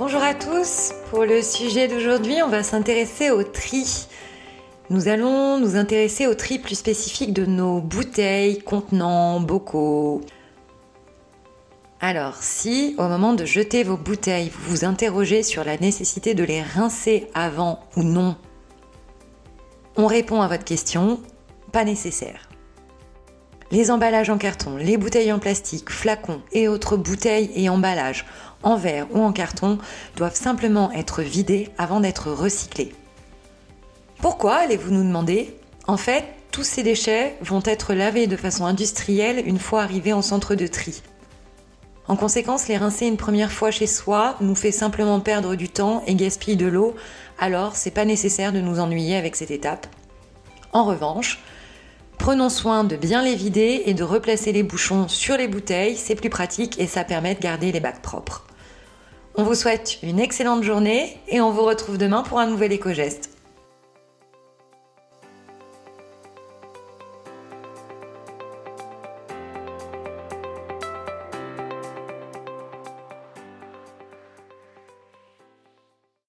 Bonjour à tous. Pour le sujet d'aujourd'hui, on va s'intéresser au tri. Nous allons nous intéresser au tri plus spécifique de nos bouteilles, contenants, bocaux. Alors, si au moment de jeter vos bouteilles, vous vous interrogez sur la nécessité de les rincer avant ou non, on répond à votre question, pas nécessaire. Les emballages en carton, les bouteilles en plastique, flacons et autres bouteilles et emballages en verre ou en carton doivent simplement être vidés avant d'être recyclés. Pourquoi allez-vous nous demander? En fait, tous ces déchets vont être lavés de façon industrielle une fois arrivés en centre de tri. En conséquence, les rincer une première fois chez soi nous fait simplement perdre du temps et gaspille de l'eau, alors c'est pas nécessaire de nous ennuyer avec cette étape. En revanche, prenons soin de bien les vider et de replacer les bouchons sur les bouteilles, c'est plus pratique et ça permet de garder les bacs propres. On vous souhaite une excellente journée et on vous retrouve demain pour un nouvel éco-geste.